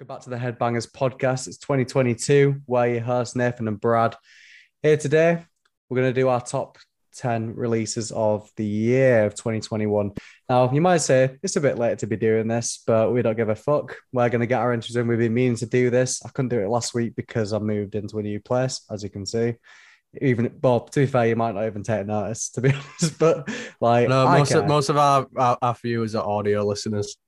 Welcome back to the Headbangers podcast. It's 2022. We're your hosts, Nathan and Brad. Here today, we're going to do our top 10 releases of the year of 2021. Now, you might say it's a bit late to be doing this, but we don't give a fuck. We're going to get our entries in. We've been meaning to do this. I couldn't do it last week because I moved into a new place, as you can see. Even Bob, to be fair, you might not even take notice, to be honest. But like, No, most of, most of our, our, our viewers are audio listeners.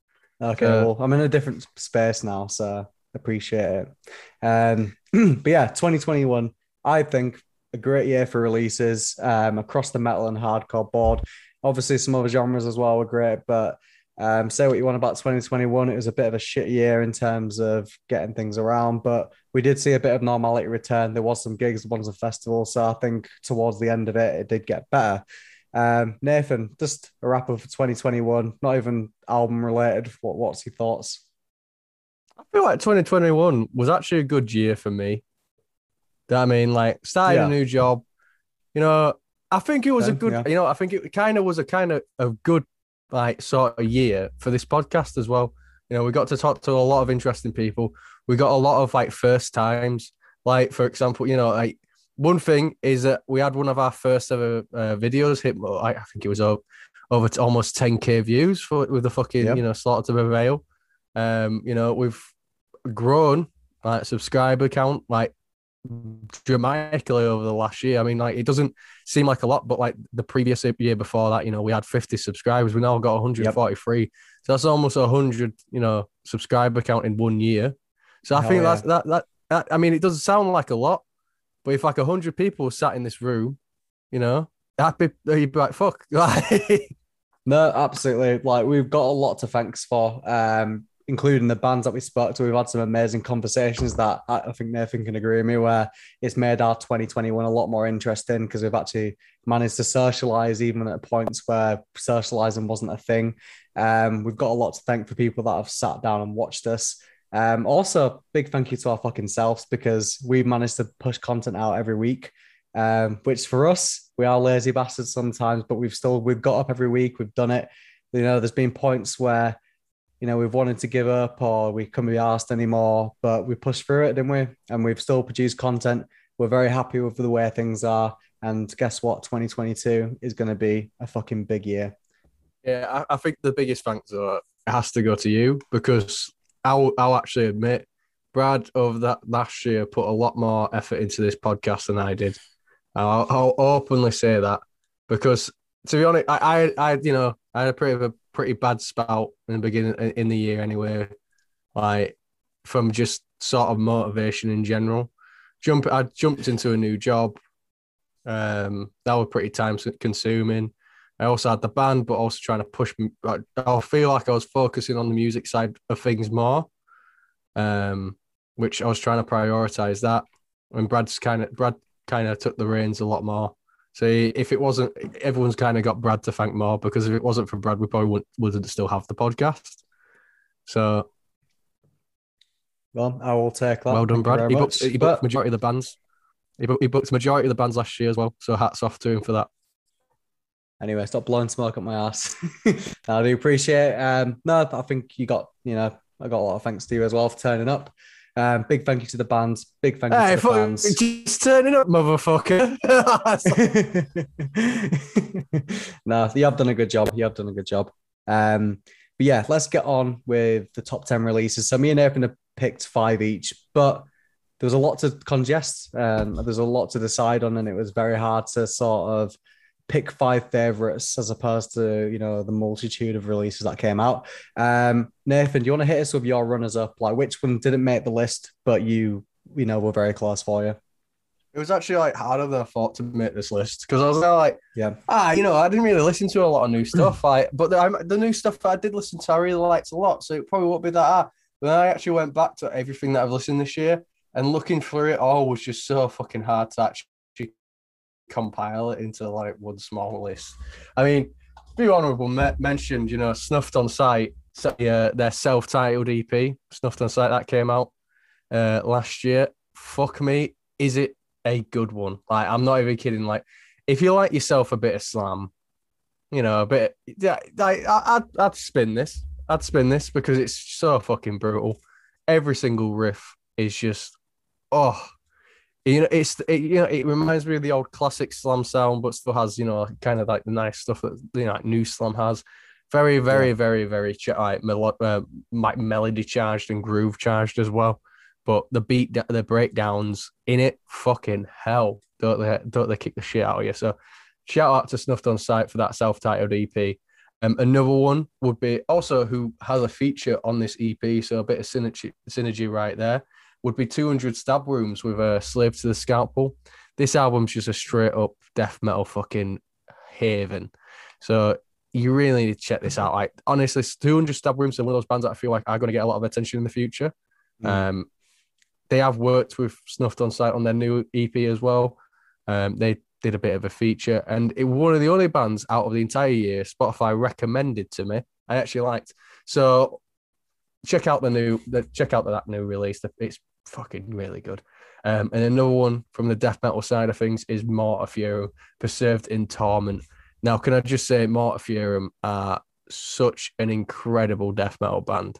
Okay, Uh, well, I'm in a different space now, so appreciate it. Um, but yeah, 2021, I think a great year for releases um, across the metal and hardcore board. Obviously, some other genres as well were great, but um, say what you want about 2021, it was a bit of a shit year in terms of getting things around, but we did see a bit of normality return. There was some gigs, ones of festivals, so I think towards the end of it, it did get better. Um, Nathan, just a wrap up for 2021, not even album related. What, what's your thoughts? I feel like 2021 was actually a good year for me. Do you know what I mean? Like, starting Yeah. a new job. You know, I think it was a good, yeah. you know, I think it kind of was a kind of a good, like, sort of year for this podcast as well. You know, we got to talk to a lot of interesting people. We got a lot of like first times. Like, for example, you know, like one thing is that we had one of our first ever uh, videos hit, I think it was over, over to almost 10k views for with the fucking, Yep. you know, slaughter to prevail. Um, you know, we've grown like subscriber count like dramatically over the last year. I mean, like it doesn't seem like a lot, but like the previous year before that, you know, we had 50 subscribers. We now got 143. So that's almost a hundred, you know, subscriber count in one year. So I Hell think yeah. that's that, that that I mean, it doesn't sound like a lot, but if like a hundred people sat in this room, you know, that'd be you'd be like, fuck. No, absolutely. Like we've got a lot to thanks for, um, including the bands that we spoke to. We've had some amazing conversations that I, I think Nathan can agree with me, where it's made our 2021 a lot more interesting because we've actually managed to socialize even at points where socializing wasn't a thing. Um, we've got a lot to thank for people that have sat down and watched us. Um, also, big thank you to our fucking selves because we've managed to push content out every week um, which for us, we are lazy bastards sometimes, but we've still we've got up every week, we've done it. You know, there's been points where, you know, we've wanted to give up or we couldn't be asked anymore, but we pushed through it, didn't we? And we've still produced content. We're very happy with the way things are. And guess what? 2022 is going to be a fucking big year. Yeah, I, I think the biggest thanks though has to go to you because I'll I'll actually admit, Brad over that last year put a lot more effort into this podcast than I did. I'll, I'll openly say that because to be honest, I, I I you know I had a pretty a pretty bad spout in the beginning in the year anyway, like from just sort of motivation in general. Jump, I jumped into a new job. Um, that was pretty time consuming. I also had the band, but also trying to push. I I feel like I was focusing on the music side of things more, um, which I was trying to prioritize that. And Brad's kind of Brad kind of took the reins a lot more. So if it wasn't, everyone's kind of got Brad to thank more because if it wasn't for Brad, we probably wouldn't, wouldn't still have the podcast. So Well, I will take that. well done, Brad. He booked, he But- booked majority of the bands. He booked, he booked majority of the bands last year as well. So hats off to him for that. Anyway, stop blowing smoke up my ass. I do appreciate. Um, no, I think you got. You know, I got a lot of thanks to you as well for turning up. Um, big thank you to the bands. Big thank you Hey, to the fans. just turning up, motherfucker. no, you have done a good job. You have done a good job. Um, but yeah, let's get on with the top 10 releases. So me and Nathan have picked five each, but there was a lot to congest. Um, there's a lot to decide on, and it was very hard to sort of pick five favorites as opposed to you know the multitude of releases that came out. Um, Nathan, do you want to hit us with your runners up? Like which one didn't make the list, but you you know were very close for you? It was actually like harder than I thought to make this list because I was like, Yeah. ah, you know, I didn't really listen to a lot of new stuff. Like, but the, I, the new stuff I did listen to, I really liked a lot. So it probably won't be that hard. But then I actually went back to everything that I've listened this year and looking through it all was just so fucking hard to actually compile it into like one small list. I mean, be honourable me- mentioned, you know, Snuffed on so, uh, their self-titled EP, Snuffed on Sight, that came out uh, last year. Fuck me, is it a good one? Like, I'm not even kidding. Like, if you like yourself a bit of slam, you know, a bit, yeah, like, I- I'd, I'd spin this. I'd spin this because it's so fucking brutal. every single riff is just oh you know it's it, you know it reminds me of the old classic slam sound but still has you know kind of like the nice stuff that you know like new slam has. Very very yeah. very very like, melo- uh, melody charged and groove charged as well. But the beat the breakdowns in it fucking hell. Don't they don't they kick the shit out of you? So shout out to snuffed on sight for that self-titled ep um, another one would be also who has a feature on this ep so a bit of synergy synergy right there would be 200 stab wounds with a slave to the scalpel. This album's just a straight up death metal fucking haven. So you really need to check this out. Like honestly, 200 stab wounds are one of those bands that I feel like are going to get a lot of attention in the future. Mm. Um, they have worked with Snuffed on Sight on their new EP as well. Um, they did a bit of a feature, and it one of the only bands out of the entire year Spotify recommended to me. I actually liked. So check out the new, the, check out that new release. It's fucking really good. Um, and another one from the death metal side of things is Mortiferum, Preserved in Torment. Now, can I just say, Mortiferum are such an incredible death metal band.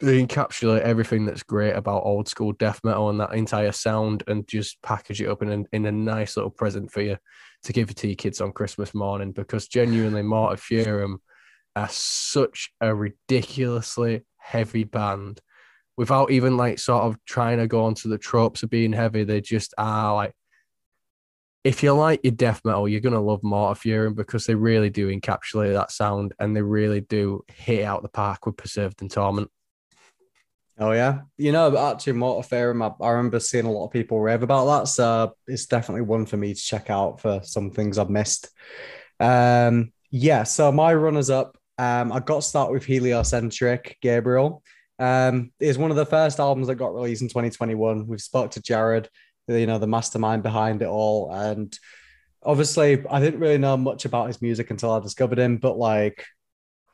They encapsulate everything that's great about old school death metal and that entire sound and just package it up in a, in a nice little present for you to give to your kids on Christmas morning because genuinely, Mortiferum are such a ridiculously heavy band without even like sort of trying to go onto the tropes of being heavy. They just are like, if you like your death metal, you're gonna love Mortiferum because they really do encapsulate that sound and they really do hit out the park with Preserved in Torment. Oh yeah, you know, actually, Mortiferum. I, I remember seeing a lot of people rave about that, so it's definitely one for me to check out for some things I've missed. Um, yeah, so my runners up. Um, I got to start with Heliocentric Gabriel. Um, it's one of the first albums that got released in 2021. We've spoke to Jared, you know, the mastermind behind it all, and obviously, I didn't really know much about his music until I discovered him. But like,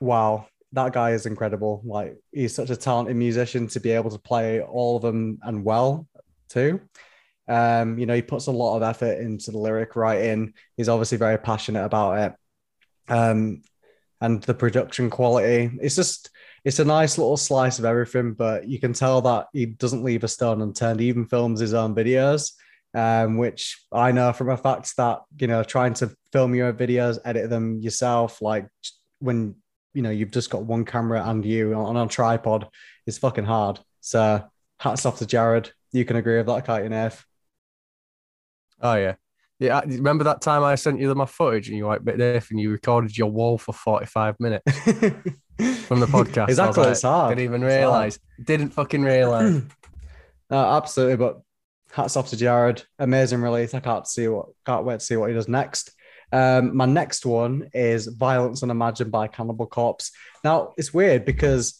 wow, that guy is incredible. Like, he's such a talented musician to be able to play all of them and well too. Um, you know, he puts a lot of effort into the lyric writing. He's obviously very passionate about it. Um, and the production quality. It's just it's a nice little slice of everything, but you can tell that he doesn't leave a stone unturned. He even films his own videos, um, which I know from a fact that you know trying to film your videos, edit them yourself, like when you know you've just got one camera and you on a tripod, is fucking hard. So hats off to Jared. You can agree with that, can't you, Nave? Oh yeah, yeah, remember that time I sent you my footage and you were like, "Bit if," and you recorded your wall for forty-five minutes from the podcast. exactly, like, it's hard. Didn't even realize. Didn't fucking realize. no, absolutely. But hats off to Jared. Amazing release. I can't see what. Can't wait to see what he does next. Um, my next one is Violence Unimagined by Cannibal Corpse. Now it's weird because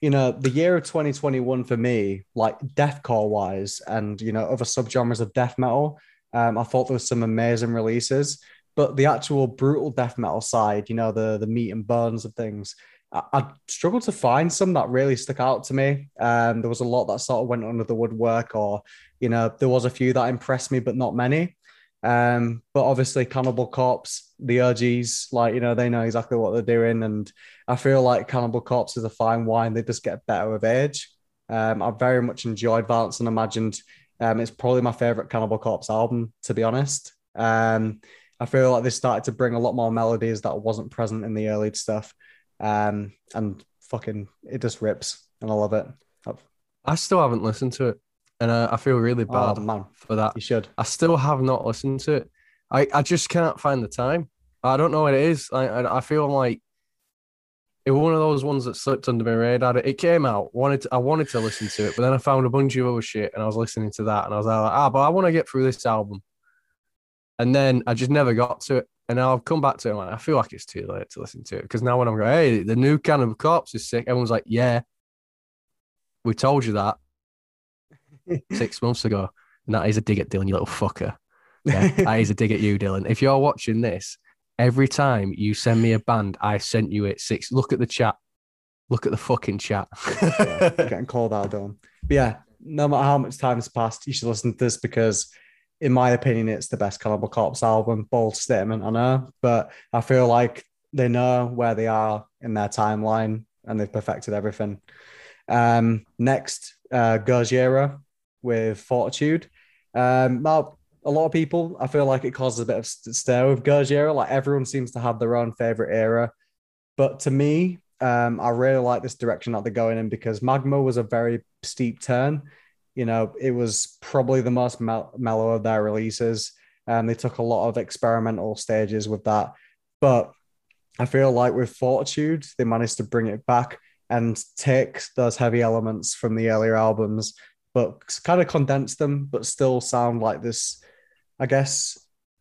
you know the year of 2021 for me, like deathcore wise, and you know other subgenres of death metal um, I thought there was some amazing releases, but the actual brutal death metal side, you know, the the meat and bones of things, I, struggled to find some that really stuck out to me. Um, there was a lot that sort of went under the woodwork, or you know, there was a few that impressed me, but not many. Um, but obviously, Cannibal Corpse, the OGs, like you know, they know exactly what they're doing, and I feel like Cannibal Corpse is a fine wine. They just get better with age. Um, I very much enjoyed Violence Unimagined um, it's probably my favorite Cannibal Corpse album, to be honest. Um, I feel like they started to bring a lot more melodies that wasn't present in the early stuff. Um, and fucking, it just rips, and I love it. I still haven't listened to it, and uh, I feel really oh, bad oh, man. for that. You should. I still have not listened to it. I, I just can't find the time. I don't know what it is. I, I, I feel like it was one of those ones that slipped under my radar. It came out. Wanted to, I wanted to listen to it, but then I found a bunch of other shit, and I was listening to that, and I was like, ah, but I want to get through this album. And then I just never got to it, and I'll come back to it. Like, I feel like it's too late to listen to it because now when I'm going, hey, the new can Cannibal Corpse is sick. Everyone's like, yeah, we told you that six months ago, and that is a dig at Dylan, you little fucker. Yeah, that is a dig at you, Dylan. If you're watching this Every time you send me a band, I sent you it six. Look at the chat. Look at the fucking chat. yeah, getting called out, Dom. But yeah, no matter how much time has passed, you should listen to this because, in my opinion, it's the best Cannibal Corpse album. Bold statement, I know, but I feel like they know where they are in their timeline and they've perfected everything. Um, next, uh, Gojira with Fortitude. Um, now, a lot of people, I feel like it causes a bit of stir with Gojira. Like everyone seems to have their own favorite era. But to me, um, I really like this direction that they're going in because Magma was a very steep turn. You know, it was probably the most mel- mellow of their releases. And they took a lot of experimental stages with that. But I feel like with Fortitude, they managed to bring it back and take those heavy elements from the earlier albums, but kind of condense them, but still sound like this, I guess,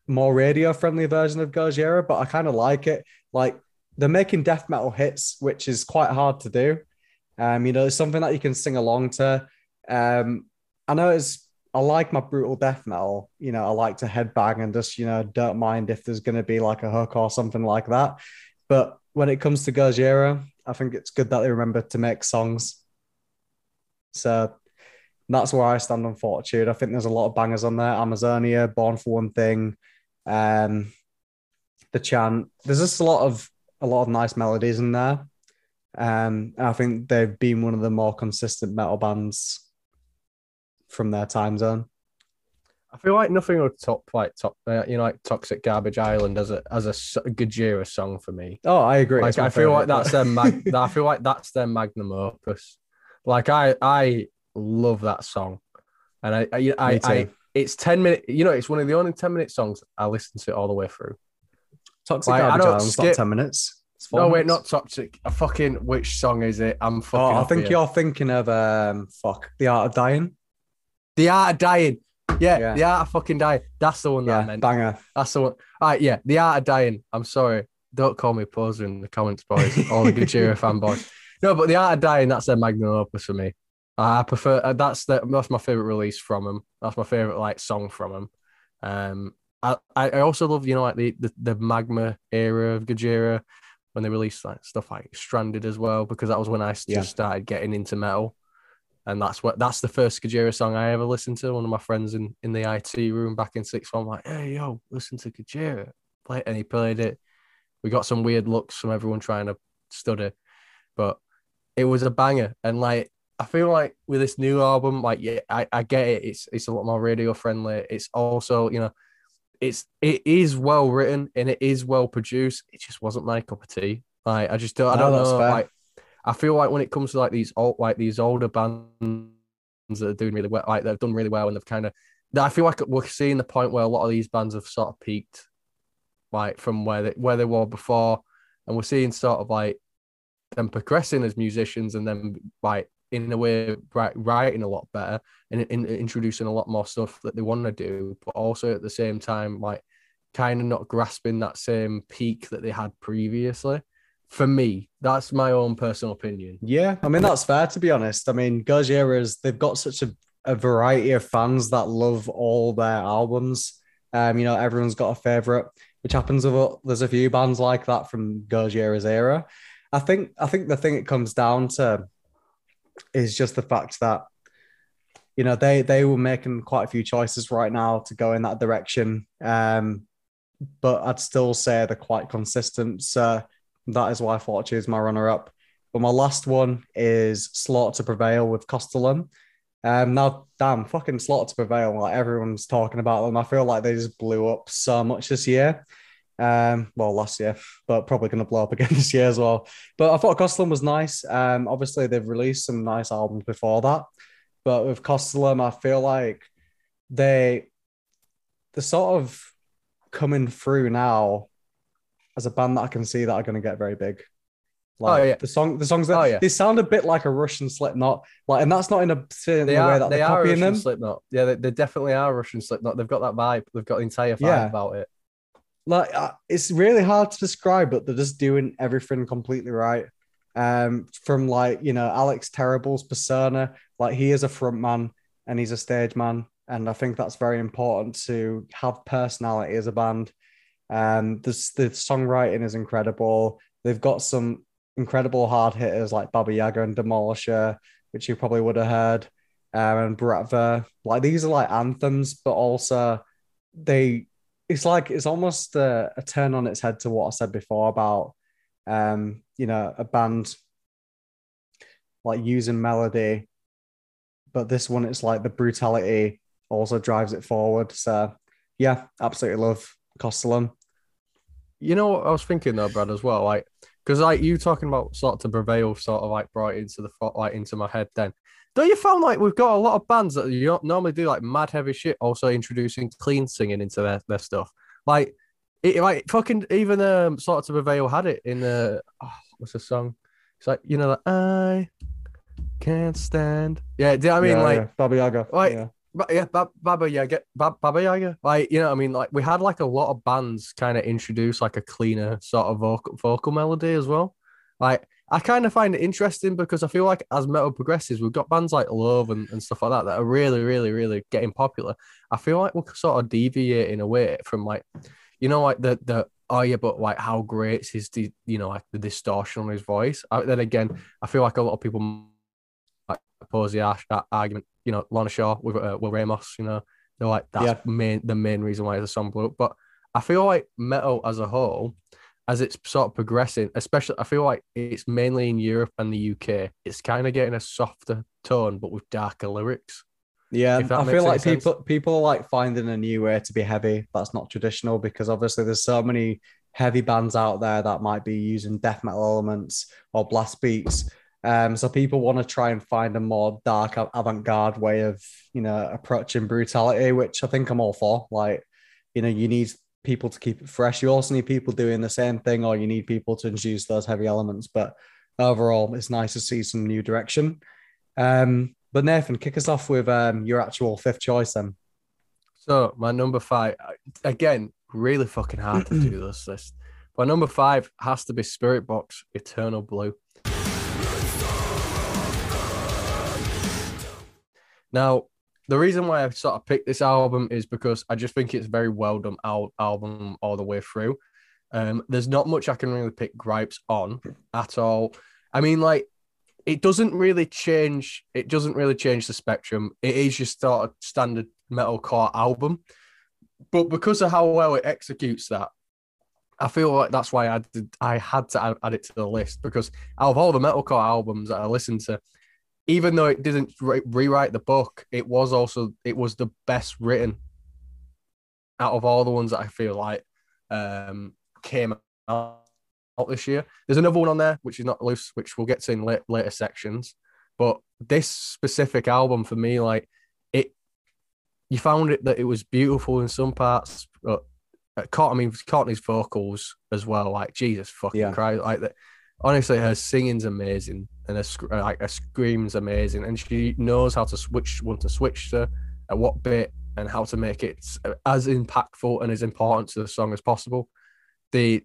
more radio friendly version of Gojira. But I kind of like it. Like they're making death metal hits, which is quite hard to do. Um, you know, it's something that you can sing along to. Um, I know it's I like my brutal death metal. You know, I like to headbang and just, you know, don't mind if there's going to be like a hook or something like that. But when it comes to Gojira, I think it's good that they remember to make songs. So that's where I stand on Fortitude. I think there's a lot of bangers on there. Amazonia, Born for One Thing, um, the chant. There's just a lot of a lot of nice melodies in there. Um, I think they've been one of the more consistent metal bands from their time zone. I feel like nothing would top like top uh, you know like Toxic Garbage Island as a as a Gojira song for me. Oh, I agree. Like I feel like that's their mag- I feel like that's their magnum opus. Like I I love that song, and I I, I, I it's ten minutes. You know, it's one of the only ten minute songs I listen to all the way through. Toxic like, Garbage Island's skip... not ten minutes. No, minutes. wait, not toxic. A fucking which song is it? I'm fucking. Oh, I think you're thinking of um, fuck, the art of dying. The Art of Dying. Yeah, yeah. The Art of fucking Dying. That's the one that yeah, I meant. Banger. That's the one. All right, yeah. The Art of Dying. I'm sorry. Don't call me poser in the comments, boys. All the Gojira fanboys. No, but The Art of Dying, that's their magnum opus for me. I prefer uh, that's the that's my favorite release from them. That's my favorite like song from them. Um, I I also love you know like the the, the magma era of Gojira when they released like stuff like Stranded as well because that was when I just yeah. started getting into metal and that's what that's the first Gojira song I ever listened to. One of my friends in, in the IT room back in sixth form, like, hey yo, listen to Gojira, Play it. and he played it. We got some weird looks from everyone trying to study, but it was a banger. And like I feel like with this new album, like yeah, I, I get it. It's it's a lot more radio friendly. It's also, you know, it's it is well written and it is well produced. It just wasn't my cup of tea. Like I just don't I don't know. Like I feel like when it comes to like these old like these older bands that are doing really well, like they've done really well and they've kind of I feel like we're seeing the point where a lot of these bands have sort of peaked, like from where they where they were before, and we're seeing sort of like them progressing as musicians and then like in a way writing a lot better and in, introducing a lot more stuff that they want to do, but also at the same time like kind of not grasping that same peak that they had previously for me. That's my own personal opinion. Yeah, I mean that's fair to be honest. I mean, Gojira's they've got such a, a variety of fans that love all their albums. Um, you know, everyone's got a favorite, which happens with there's a few bands like that from Gojira's era. I think I think the thing it comes down to is just the fact that you know they they were making quite a few choices right now to go in that direction. Um, but I'd still say they're quite consistent. So that is why I thought she was my runner up. But my last one is Slaughter to Prevail with Kostolom. Um, now, damn, fucking Slaughter to Prevail. Like everyone's talking about them. I feel like they just blew up so much this year. Um, well, last year, but probably going to blow up again this year as well. But I thought Kostolom was nice. Um, obviously, they've released some nice albums before that. But with Kostolom, I feel like they, they're sort of coming through now as a band that I can see that are going to get very big. Like, oh yeah, the song, the songs that oh, yeah. they sound a bit like a Russian Slipknot, like, and that's not in a in they the are, way that they they're are copying Russian them. Slipknot, yeah, they, they, definitely are Russian Slipknot. They've got that vibe. They've got the entire vibe yeah. about it. Like, uh, it's really hard to describe, but they're just doing everything completely right. Um, from like you know Alex Terrible's persona, like he is a front man and he's a stage man, and I think that's very important to have personality as a band. Um, this the songwriting is incredible. They've got some incredible hard hitters like Baba Yaga and Demolisher, which you probably would have heard, um, and Bratva. Like these are like anthems, but also they. It's like it's almost a, a turn on its head to what I said before about, um, you know, a band like using melody, but this one it's like the brutality also drives it forward. So yeah, absolutely love Kostolom. You know what I was thinking though, Brad, as well, like because like you talking about Slaughter to Prevail, sort of like brought into the like into my head. Then, don't you find like we've got a lot of bands that you normally do like mad heavy shit, also introducing clean singing into their, their stuff, like it like fucking even um Slaughter to Prevail had it in the oh, what's the song? It's like you know like I can't stand. Yeah, do you know what I mean Yeah, like yeah. Baba Yaga. Like- yeah. But yeah, Bab- Baba Yaga, Bab- Baba Yaga. Like, you know, what I mean, like we had like a lot of bands kind of introduce like a cleaner sort of vocal, vocal melody as well. Like, I kind of find it interesting because I feel like as metal progresses, we've got bands like Love and, and stuff like that that are really, really, really getting popular. I feel like we're sort of deviating away from like, you know, like the the oh yeah, but like how great is the you know, like the distortion on his voice. I, then again, I feel like a lot of people oppose the ar- that argument. You know, Lorna Shore with uh, Will Ramos. You know, they're like that's Yeah. main the main reason why the song blew up. But I feel like metal as a whole, as it's sort of progressing, especially I feel like it's mainly in Europe and the UK. It's kind of getting a softer tone, but with darker lyrics. Yeah, I feel like sense. people people are like finding a new way to be heavy. That's not traditional because obviously there's so many heavy bands out there that might be using death metal elements or blast beats. Um, so people want to try and find a more dark avant-garde way of you know approaching brutality, which I think I'm all for. Like, you know, you need people to keep it fresh. You also need people doing the same thing, or you need people to introduce those heavy elements. But overall, it's nice to see some new direction. Um, but Nathan, kick us off with um, your actual fifth choice then. So my number five, again, really fucking hard to do this list. My number five has to be Spiritbox Eternal Blue. Now, the reason why I sort of picked this album is because I just think it's a very well done al- album all the way through. Um, there's not much I can really pick gripes on at all. I mean, like, it doesn't really change. It doesn't really change the spectrum. It is just sort of standard metalcore album, but because of how well it executes that, I feel like that's why I did, I had to add, add it to the list because out of all the metalcore albums that I listened to, even though it didn't re- rewrite the book, it was also it was the best written out of all the ones that I feel like um, came out this year. There's another one on there which is not loose, which we'll get to in late, later sections. But this specific album for me, like it, you found it that it was beautiful in some parts, but uh, Cort- I mean Courtney's vocals as well. Like Jesus fucking Yeah. Christ, like that. Honestly, her singing's amazing, and her like her scream's amazing, and she knows how to switch one to switch to at what bit and how to make it as impactful and as important to the song as possible. The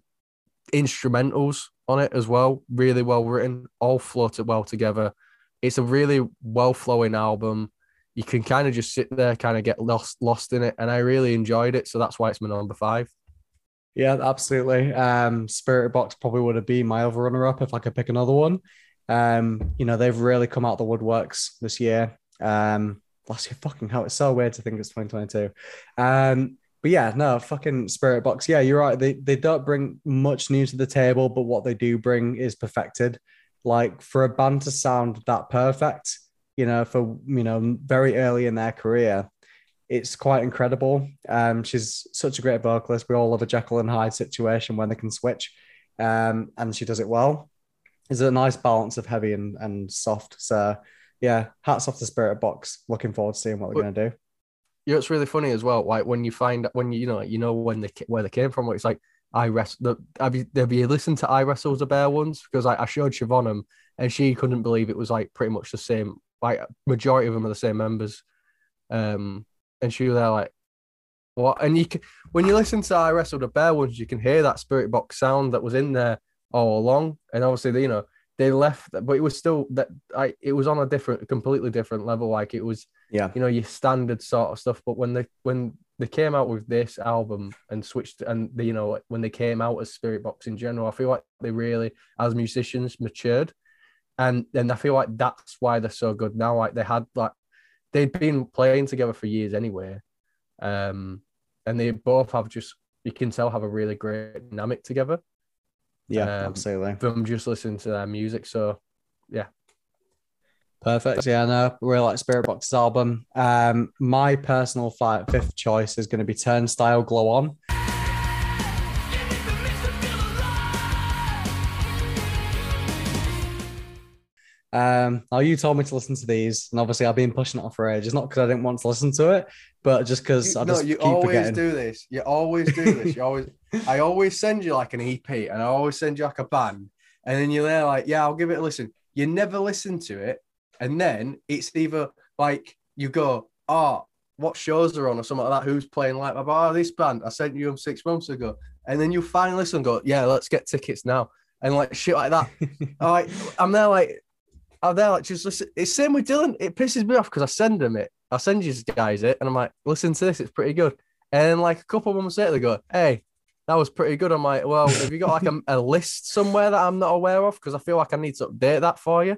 instrumentals on it as well, really well written, all floated well together. It's a really well flowing album. You can kind of just sit there, kind of get lost lost in it, and I really enjoyed it. So that's why it's my number five. Yeah, absolutely. Um, Spiritbox probably would have been my other runner up if I could pick another one. Um, you know, they've really come out of the woodworks this year. Um, last year, fucking hell, it's so weird to think it's 2022. Um, but yeah, no, fucking Spiritbox. Yeah, you're right. They they don't bring much new to the table, but what they do bring is perfected. Like for a band to sound that perfect, you know, for you know, very early in their career, it's quite incredible. Um, she's such a great vocalist. We all love a Jekyll and Hyde situation when they can switch, um, and she does it well. It's a nice balance of heavy and, and soft. So, yeah, hats off to Spiritbox. Looking forward to seeing what they're going to do. You know, it's really funny as well. Like when you find when you you know you know when they where they came from. It's like I rest. The, have you have you listened to I Wrestle the Bear ones? Because I, I showed Siobhan them and she couldn't believe it was like pretty much the same. Like majority of them are the same members. Um, and she was there like, what? And you can when you listen to I Wrestle the Bear ones, you can hear that Spiritbox sound that was in there all along. And obviously, they, you know, they left, but it was still that I it was on a different, completely different level. Like it was Yeah. you know your standard sort of stuff but when they when they came out with this album and switched and they, you know when they came out as Spiritbox in general i feel like they really as musicians matured and and i feel like that's why they're so good now like they had like they'd been playing together for years anyway um and they both have just you can tell have a really great dynamic together Yeah, Um, absolutely. from just listening to their music so yeah Perfect. Yeah, no, really like Spiritbox's album. Um, my personal five, fifth choice is going to be Turnstile Glow On. Um, now you told me to listen to these, and obviously I've been pushing it off for ages. Not because I didn't want to listen to it, but just because I just no, you keep always forgetting. do this. You always do this. You always, I always send you like an EP, and I always send you like a band, and then you're there like, yeah, I'll give it a listen. You never listen to it, and then it's either like you go, oh, what shows are on or something like that. Who's playing like, oh, this band? I sent you them six months ago, and then you finally listen, and go, yeah, let's get tickets now, and like shit like that. I'm like, I'm there like. I'm there like just listen. It's same with Dylan. It pisses me off because I send him it. I send you guys it, and I'm like, listen to this. It's pretty good. And like a couple of months later, they go, hey, that was pretty good. I'm like, well, have you got like a, a list somewhere that I'm not aware of? Because I feel like I need to update that for you.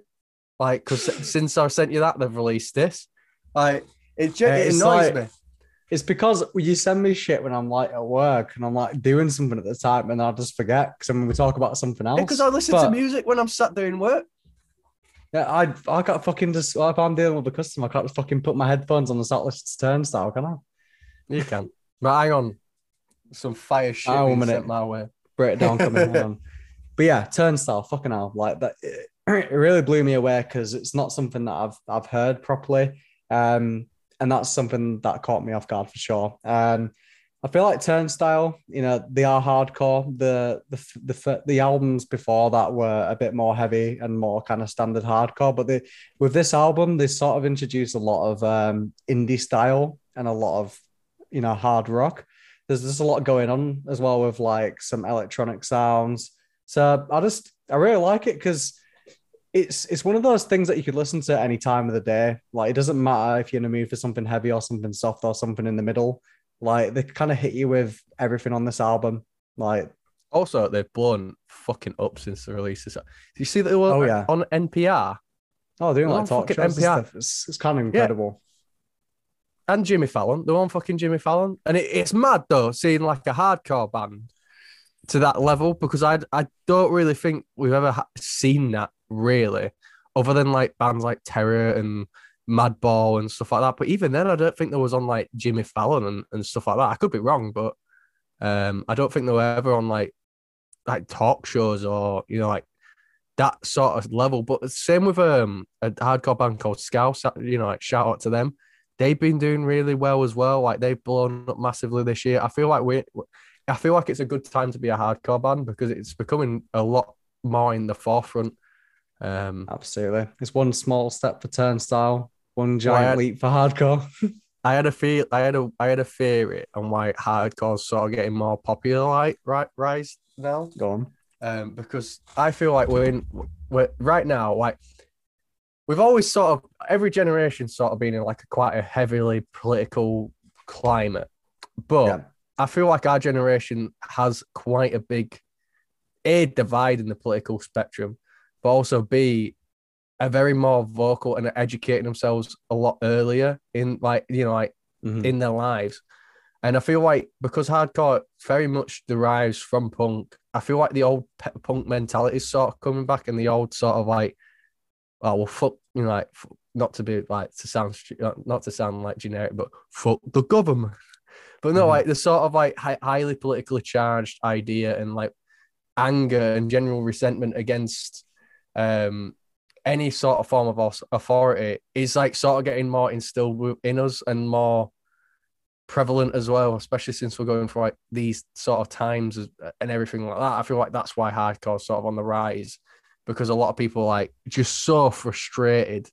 Like, because since I sent you that, they've released this. Like, it, Yeah, it annoys like- me. It's because you send me shit when I'm like at work and I'm like doing something at the time, and I just forget because I'm we talk about something else. Because I listen to music when I'm sat doing work. Yeah, I I got fucking just if I'm dealing with a customer, I can't just fucking put my headphones on the start listening to Turnstile, can I? You can. But hang on. Some fire shit Oh, being sent my way. breakdown coming on. But yeah, Turnstile, fucking hell, like that. It, it really blew me away because it's not something that I've I've heard properly, um, and that's something that caught me off guard for sure. Um, I feel like Turnstile, you know, they are hardcore. The the the the albums before that were a bit more heavy and more kind of standard hardcore, but they with this album they sort of introduced a lot of um, indie style and a lot of you know hard rock there's just a lot going on as well with like some electronic sounds. So I just I really like it because it's it's one of those things that you could listen to any time of the day. Like it doesn't matter if you're in a mood for something heavy or something soft or something in the middle. Like they kind of hit you with everything on this album. Like Also, they've blown fucking up since the release. Do you see that they were Oh, yeah. on NPR oh, doing like talk shows NPR. stuff. It's, it's kind of incredible. and Jimmy Fallon? the one fucking Jimmy Fallon. And it, it's mad though, seeing like a hardcore band to that level because I I don't really think we've ever ha- seen that really, other than like bands like Terror and Madball and stuff like that. But even then, I don't think there was on like Jimmy Fallon and, and stuff like that. I could be wrong, but um, I don't think they were ever on like like talk shows or you know like that sort of level. But same with um a hardcore band called Scouse. You know, like shout out to them. They've been doing really well as well. Like they've blown up massively this year. I feel like we, I feel like it's a good time to be a hardcore band because it's becoming a lot more in the forefront. Um, Absolutely. It's one small step for Turnstile, one Well, giant I- leap for hardcore. I had a feel, I had a, I had a theory on why hardcore's sort of getting more popular, like right, rise now. Go on. um, because I feel like we're in we're right now like we've always sort of every generation sort of been in like a quite a heavily political climate, but Yeah. I feel like our generation has quite a big a divide in the political spectrum, but also b a very more vocal and educating themselves a lot earlier in like you know like Mhm. in their lives. And I feel like because hardcore very much derives from punk, I feel like the old pe- punk mentality is sort of coming back, and the old sort of like, oh well, fuck, you know, like not to be like to sound not- to sound like generic, but fuck the government. But no, Mhm. like the sort of like hi- highly politically charged idea and like anger and general resentment against um any sort of form of authority is like sort of getting more instilled in us and more prevalent as well, especially since we're going for like these sort of times and everything like that. I feel like that's why hardcore sort of on the rise because a lot of people like just so frustrated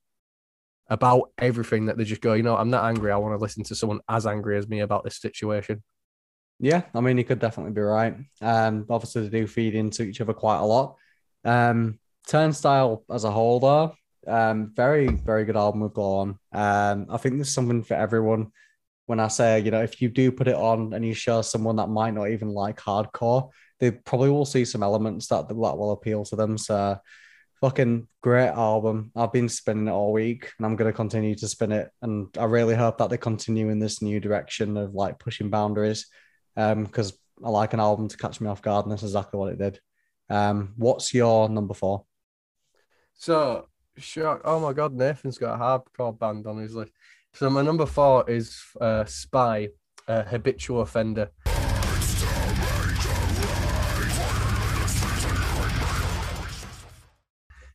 about everything that they just go, you know, I'm not angry. I want to listen to someone as angry as me about this situation. Yeah, I mean, you could definitely be right. Um, obviously, they do feed into each other quite a lot. Um, Turnstile as a whole, though, um, very, very good album with Glow On. Um, I think there's something for everyone. When I say, you know, if you do put it on and you show someone that might not even like hardcore, they probably will see some elements that that will appeal to them. So, fucking great album. I've been spinning it all week, and I'm gonna continue to spin it. And I really hope that they continue in this new direction of like pushing boundaries um because I like an album to catch me off guard, and that's exactly what it did. Um, what's your number four? So. Oh my god, Nathan's got a hardcore band on his list. So my number four is uh, Spy, uh, habitual offender.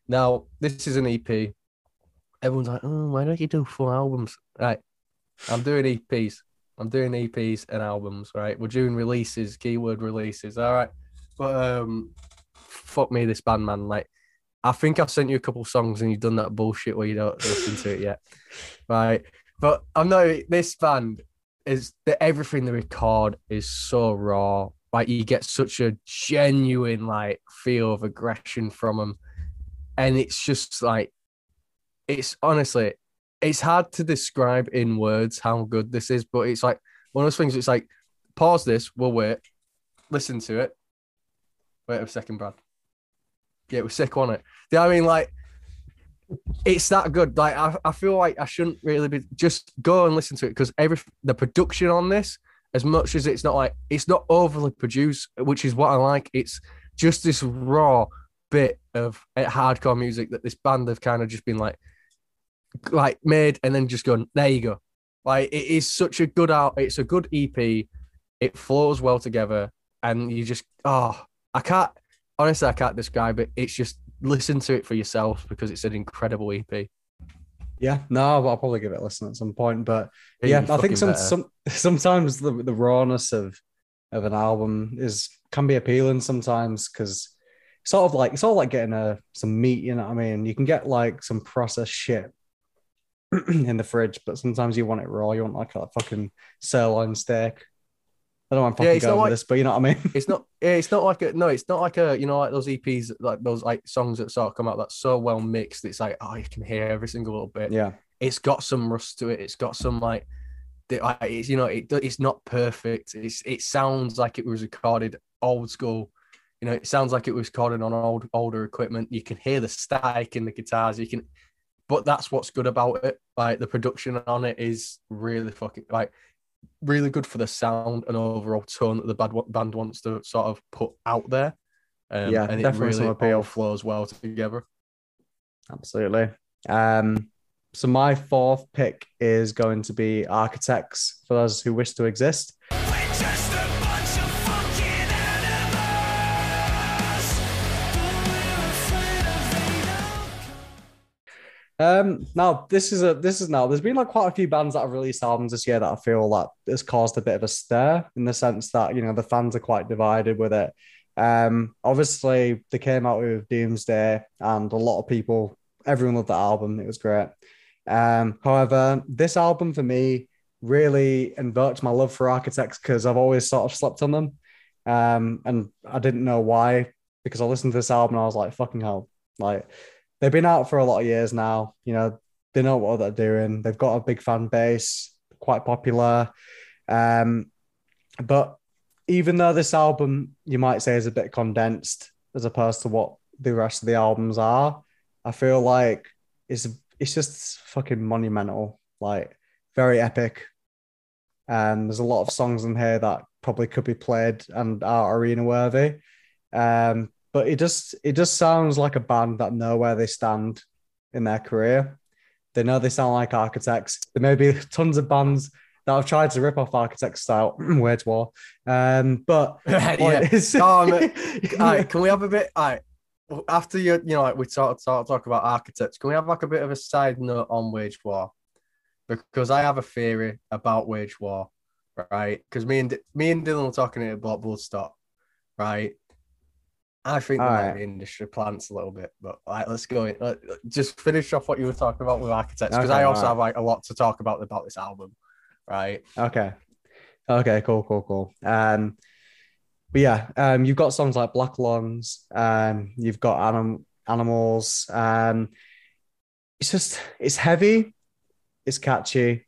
Now, this is an EP. Everyone's like, oh, why don't you do full albums? Right. I'm doing EPs. I'm doing EPs and albums, right? We're doing releases, keyword releases. All right. But um fuck me, this band, man. Like, I think I've sent you a couple songs and you've done that bullshit where you don't listen to it yet. Right. But I know this band is that everything they record is so raw. Like you get such a genuine like feel of aggression from them and it's just like it's honestly it's hard to describe in words how good this is but it's like one of those things it's like pause this we'll wait listen to it wait a second brad yeah we're sick on it do you know i mean like it's that good like I, I feel like i shouldn't really be just go and listen to it because every the production on this as much as it's not like it's not overly produced which is what i like it's just this raw bit of eh, hardcore music that this band have kind of just been like, like made and then just gone. There you go. Like it is such a good out. It's a good EP. It flows well together, and you just oh, I can't honestly, I can't describe it. It's just listen to it for yourself because it's an incredible EP. Yeah, no, I'll probably give it a listen at some point. But yeah, I think some, some sometimes the the rawness of of an album is can be appealing sometimes because sort of like it's all like getting a some meat, you know what I mean? You can get like some processed shit in the fridge, but sometimes you want it raw. You want like a fucking sirloin steak. I don't want to fucking yeah, go like, this, but you know what I mean. It's not. Yeah, it's not like a. No, it's not like a. You know, like those EPs, like those like songs that sort of come out that's so well mixed. It's like oh, you can hear every single little bit. Yeah. It's got some rust to it. It's got some like, it's you know, it, it's not perfect. It's it sounds like it was recorded old school you know, it sounds like it was recorded on old older equipment. You can hear the static in the guitars. You can, but that's what's good about it. Like the production on it is really fucking like really good for the sound and overall tone that the band band wants to sort of put out there. Um, yeah, and definitely it really all flows well together. Absolutely. Um, so my fourth pick is going to be Architects for those who wish to exist. Um, now this is a this is now there's been like quite a few bands that have released albums this year that I feel that has caused a bit of a stir in the sense that you know the fans are quite divided with it. Um, obviously they came out with Doomsday and a lot of people, everyone loved that album. It was great. Um, however, this album for me really invoked my love for Architects because I've always sort of slept on them. Um, and I didn't know why because I listened to this album and I was like, fucking hell, like they've been out for a lot of years now. You know, they know what they're doing. They've got a big fan base, quite popular. Um, but even though this album you might say is a bit condensed as opposed to what the rest of the albums are, I feel like it's it's just fucking monumental, like very epic. And there's a lot of songs in here that probably could be played and are arena worthy. Um, but it just it just sounds like a band that know where they stand in their career. They know they sound like architects. There may be tons of bands that have tried to rip off architects style wage war. Um, but yeah. Is, oh, right, can we have a bit? All right, after you, you know, like we talk, talk talk about architects. Can we have like a bit of a side note on wage war? Because I have a theory about wage war, right? Because me and me and Dylan were talking about Bloodstock, right? I think the right. industry plants a little bit, but like, let's go. In. Let, just finish off what you were talking about with architects, because okay, I also right. have like a lot to talk about about this album, right? Okay, okay, cool, cool, cool. Um, but yeah, um, you've got songs like Black Lungs, um, you've got anim- animals. Um, it's just it's heavy, it's catchy,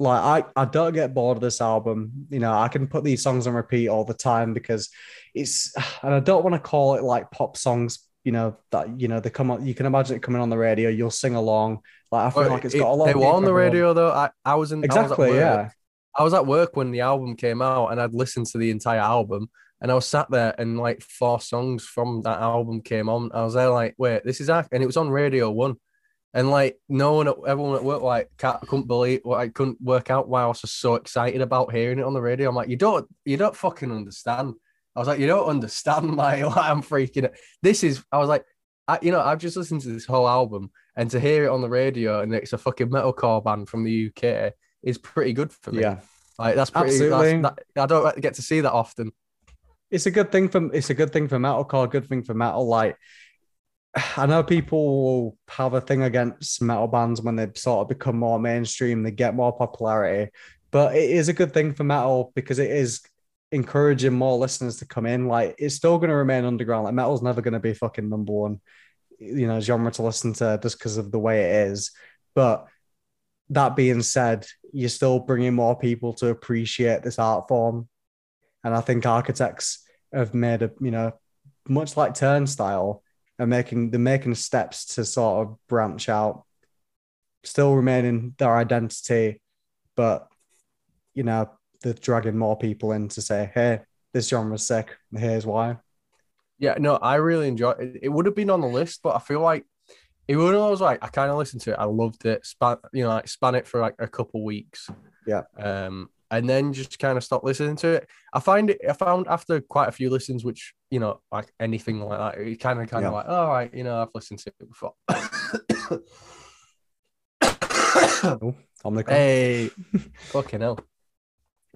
like I, I don't get bored of this album. You know, I can put these songs on repeat all the time because it's and I don't want to call it like pop songs, you know, that you know, they come on you can imagine it coming on the radio, you'll sing along. Like I feel well, like it's got a lot They were on the radio though. I, I was in Exactly, I was yeah. I was at work when the album came out and I'd listened to the entire album And I was sat there and like four songs from that album came on. I was there like, wait, this is ac-, and it was on Radio One. And like no one, everyone at work like can't, couldn't believe what I couldn't work out why I was just so excited about hearing it on the radio. I'm like, you don't, you don't fucking understand. I was like, you don't understand like why I'm freaking it. This is, I was like, I, you know, I've just listened to this whole album, and to hear it on the radio and it's a fucking metalcore band from the UK is pretty good for me. Yeah, like that's pretty. Absolutely. That's, that, I don't get to see that often. It's a good thing for it's a good thing for metalcore, good thing for metal. Like I know people have a thing against metal bands when they sort of become more mainstream, they get more popularity. But it is a good thing for metal because it is encouraging more listeners to come in. Like it's still going to remain underground. Like metal's never going to be fucking number one, you know, genre to listen to just because of the way it is. But that being said, you're still bringing more people to appreciate this art form, and I think architects have made a you know much like Turnstile are making they're making steps to sort of branch out, still remaining their identity, but you know they're dragging more people in to say, hey, this genre's sick. Here's why. Yeah, no, I really enjoy it. It would have been on the list, but I feel like it would have was like I kind of listened to it. I loved it. Span, you know, like span it for like a couple weeks. Yeah. Um, and then just kind of stop listening to it. I find it. I found after quite a few listens, which you know, like anything like that, it kind of kind of like, all oh, right, you know, I've listened to it before. oh, hey, fucking hell.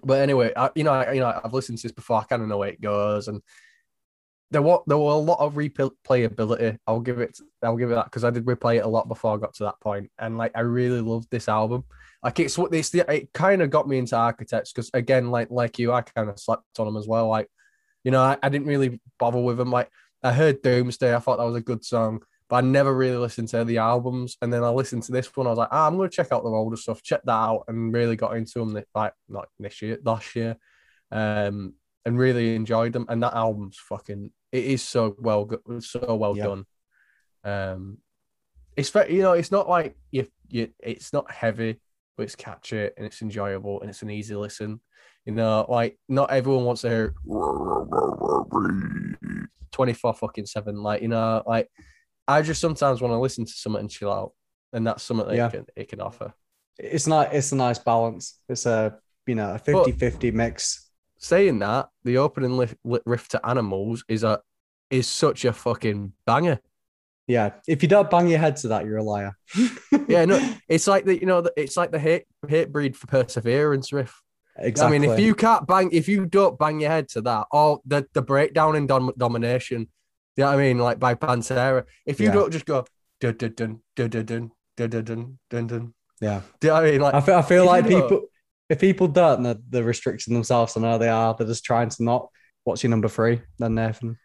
But anyway, I, you know, I, you know, I've listened to this before. I kind of know where it goes, and there were there were a lot of replayability. I'll give it, I'll give it that because I did replay it a lot before I got to that point, and like I really loved this album. Like it's what this it kind of got me into architects because again, like like you, I kind of slept on them as well. Like, you know, I, I didn't really bother with them. Like I heard Doomsday, I thought that was a good song, but I never really listened to the albums. And then I listened to this one. I was like, ah, I'm to check out the older stuff, check that out, and really got into them. Like not this year, last year, um, and really enjoyed them. And that album's fucking, it is so well, so well yeah. done. Um, it's very, you know, it's not like you, you, it's not heavy but it's catchy and it's enjoyable and it's an easy listen. You know, like not everyone wants to hear 24 fucking seven. Like, you know, like I just sometimes want to listen to something and chill out. And that's something that yeah. it, can, it can offer. It's not, it's a nice balance. It's a, you know, a 50 50 mix. Saying that, the opening lift, riff to Animals is a, is such a fucking banger. Yeah, if you don't bang your head to that, you're a liar. yeah, no, it's like the you know it's like the hate Hatebreed for perseverance riff. Exactly. I mean, if you can't bang, if you don't bang your head to that, or the the breakdown in dom- domination, you know what I mean, like by Pantera. If you yeah. don't just go dun dun dun dun dun dun dun dun dun dun. Yeah. Do you know I mean? Like I feel, I feel like people if people don't, they're, they're restricting themselves. I know they are. They're just trying to not. What's your number three? Then Nathan.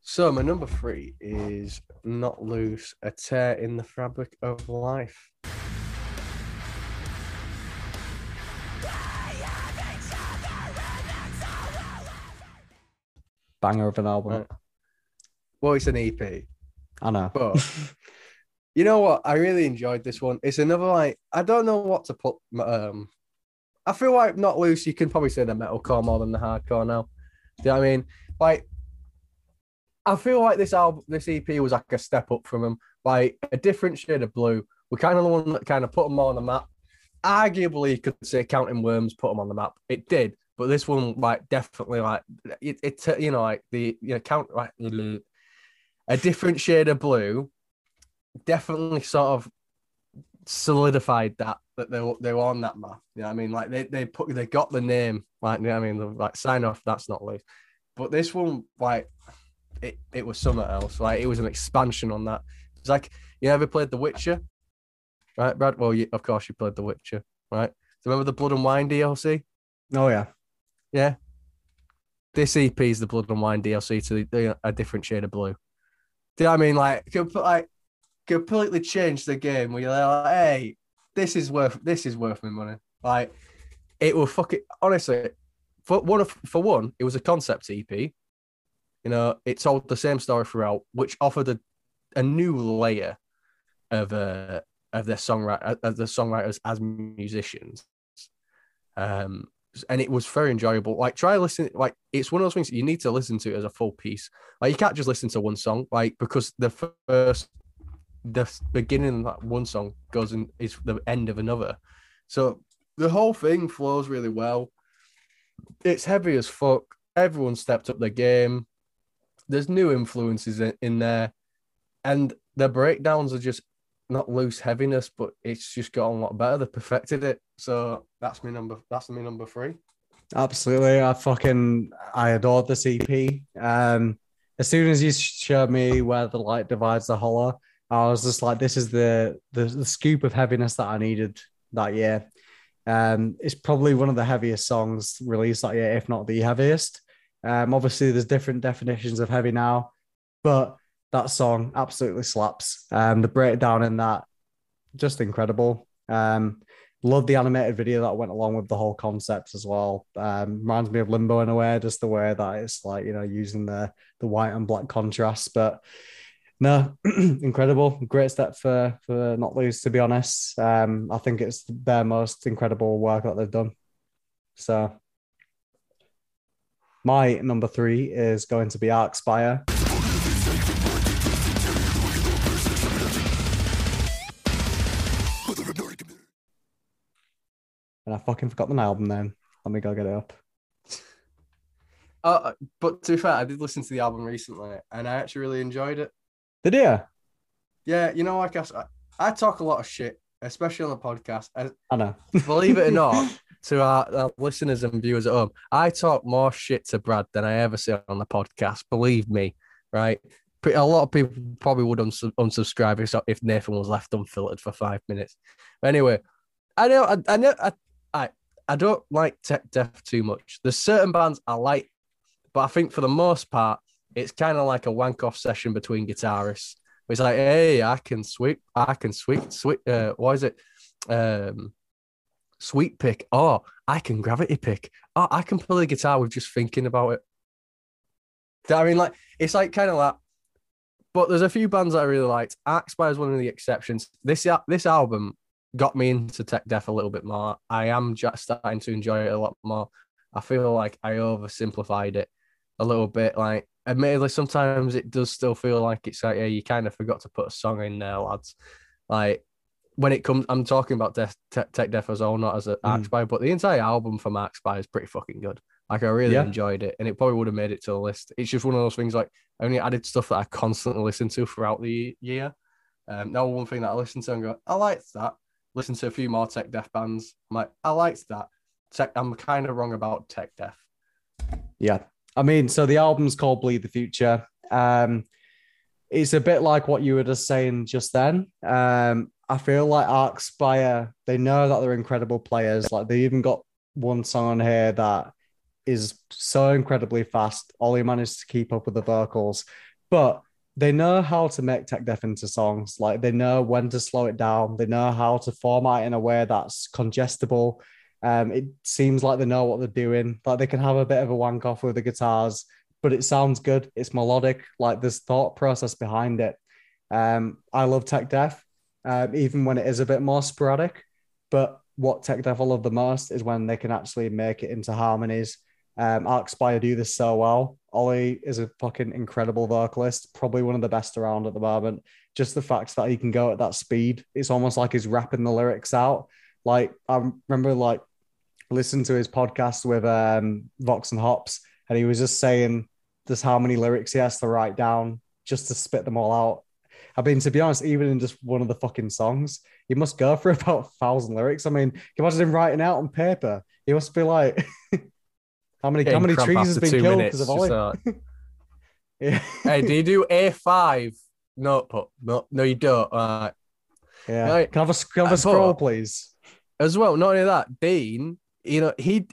So my number three is Knocked Loose, a tear in the fabric of life. Banger of an album. Right. Well, it's an EP. I know. But you know what? I really enjoyed this one. It's another like I don't know what to put. Um, I feel like Knocked Loose. You can probably say the metalcore more than the hardcore now. Do you know what I mean? Like I feel like this album, this EP was like a step up from them, like a different shade of blue. We're kind of the one that kind of put them on the map. Arguably, you could say Counting Worms put them on the map. It did, but this one, like, definitely, like, it, it you know, like the, you know, count, like, a different shade of blue, definitely sort of solidified that that they they were on that map. You know what I mean? Like they they put they got the name. Like you know I mean? Like sign off. That's Knocked Loose. But this one, like it, it was something else. Like it was an expansion on that. It's like you ever played The Witcher, right, Brad? Well, you, of course you played The Witcher, right? So remember the Blood and Wine DLC? Oh yeah, yeah. This EP is the Blood and Wine DLC to the, a different shade of blue. Do you know what I mean? Like, like completely changed the game. Where you're like, hey, this is worth this is worth my money. Like, it will fuck it. Honestly, for one, for one, it was a concept EP. You know, it told the same story throughout, which offered a, a new layer of uh, of their songwriter of the songwriters as musicians. Um, and it was very enjoyable. Like try listen, like it's one of those things you need to listen to as a full piece. Like you can't just listen to one song, like because the first, the beginning of that one song goes and is the end of another. So the whole thing flows really well. It's heavy as fuck. Everyone stepped up their game. There's new influences in, in there, and the breakdowns are just Knocked Loose heaviness, but it's just gotten a lot better. They perfected it. So that's my number. That's my number three. Absolutely, I fucking I adored this EP. Um, as soon as you showed me where the light divides the hollow, I was just like, this is the the, the scoop of heaviness that I needed that year. Um, it's probably one of the heaviest songs released that year, if not the heaviest. Um, obviously, there's different definitions of heavy now, but that song absolutely slaps. Um, the breakdown in that, just incredible. Um, love the animated video that went along with the whole concept as well. Um, reminds me of Limbo in a way, just the way that it's like you know using the the white and black contrast. But no, incredible, great step for for Knocked Loose. To be honest, um, I think it's their most incredible work that they've done. So. My number three is going to be Archspire. and I fucking forgot the album name. Let me go get it up. Uh, but to be fair, I did listen to the album recently, and I actually really enjoyed it. Did you? Yeah, you know, like I, I talk a lot of shit, especially on the podcast. I, I know. believe it or not, to our, our, listeners and viewers at home, I talk more shit to Brad than I ever say on the podcast. Believe me, right? A lot of people probably would uns- unsubscribe if, if Nathan was left unfiltered for five minutes. But anyway, I know, I, I know, I, I I don't like tech death too much. There's certain bands I like, but I think for the most part, it's kind of like a wank off session between guitarists. It's like, hey, I can sweep, I can sweep, sweep. Uh, is it? Um, sweep pick. Oh, I can gravity pick. Oh, I can play the guitar with just thinking about it. I mean, like, it's like kind of like. But there's a few bands I really liked. Archspire is one of the exceptions. This this album got me into tech death a little bit more. I am just starting to enjoy it a lot more. I feel like I oversimplified it a little bit. Like, admittedly, sometimes it does still feel like it's like, yeah, you kind of forgot to put a song in there, lads. Like, when it comes, I'm talking about death, tech, tech death as well, not as an mm. but the entire album for from Archspire is pretty fucking good. Like, I really yeah. enjoyed it, and it probably would have made it to the list. It's just one of those things. Like, I only added stuff that I constantly listen to throughout the year. Um, now, one thing that I listen to and go, I like that listen to a few more tech death bands. I'm like, I liked that. Tech, I'm kind of wrong about tech death. Yeah. I mean, so the album's called Bleed the Future. Um, it's a bit like what you were just saying just then. Um, I feel like Archspire, they know that they're incredible players. Like they even got one song on here that is so incredibly fast. Ollie managed to keep up with the vocals, but they know how to make tech death into songs. Like they know when to slow it down. They know how to format in a way that's congestible. Um, it seems like they know what they're doing. Like they can have a bit of a wank off with the guitars, but it sounds good. It's melodic. Like there's thought process behind it. Um, I love tech death, um, even when it is a bit more sporadic. But what tech death I love the most is when they can actually make it into harmonies. Um, Archspire do this so well. Ollie is a fucking incredible vocalist, probably one of the best around at the moment. Just the fact that he can go at that speed, it's almost like he's rapping the lyrics out. Like I remember, like listening to his podcast with um, Vox and Hops, and he was just saying just how many lyrics he has to write down just to spit them all out. I mean, to be honest, even in just one of the fucking songs, he must go for about a thousand lyrics. I mean, can you imagine him writing out on paper? He must be like How many how many trees has been killed because of? Uh, yeah. hey, do you do A five notebook? No, no, you don't. Yeah. Right. Can I have a, can I have a uh, scroll, please? As well, not only that, Dean, you know, he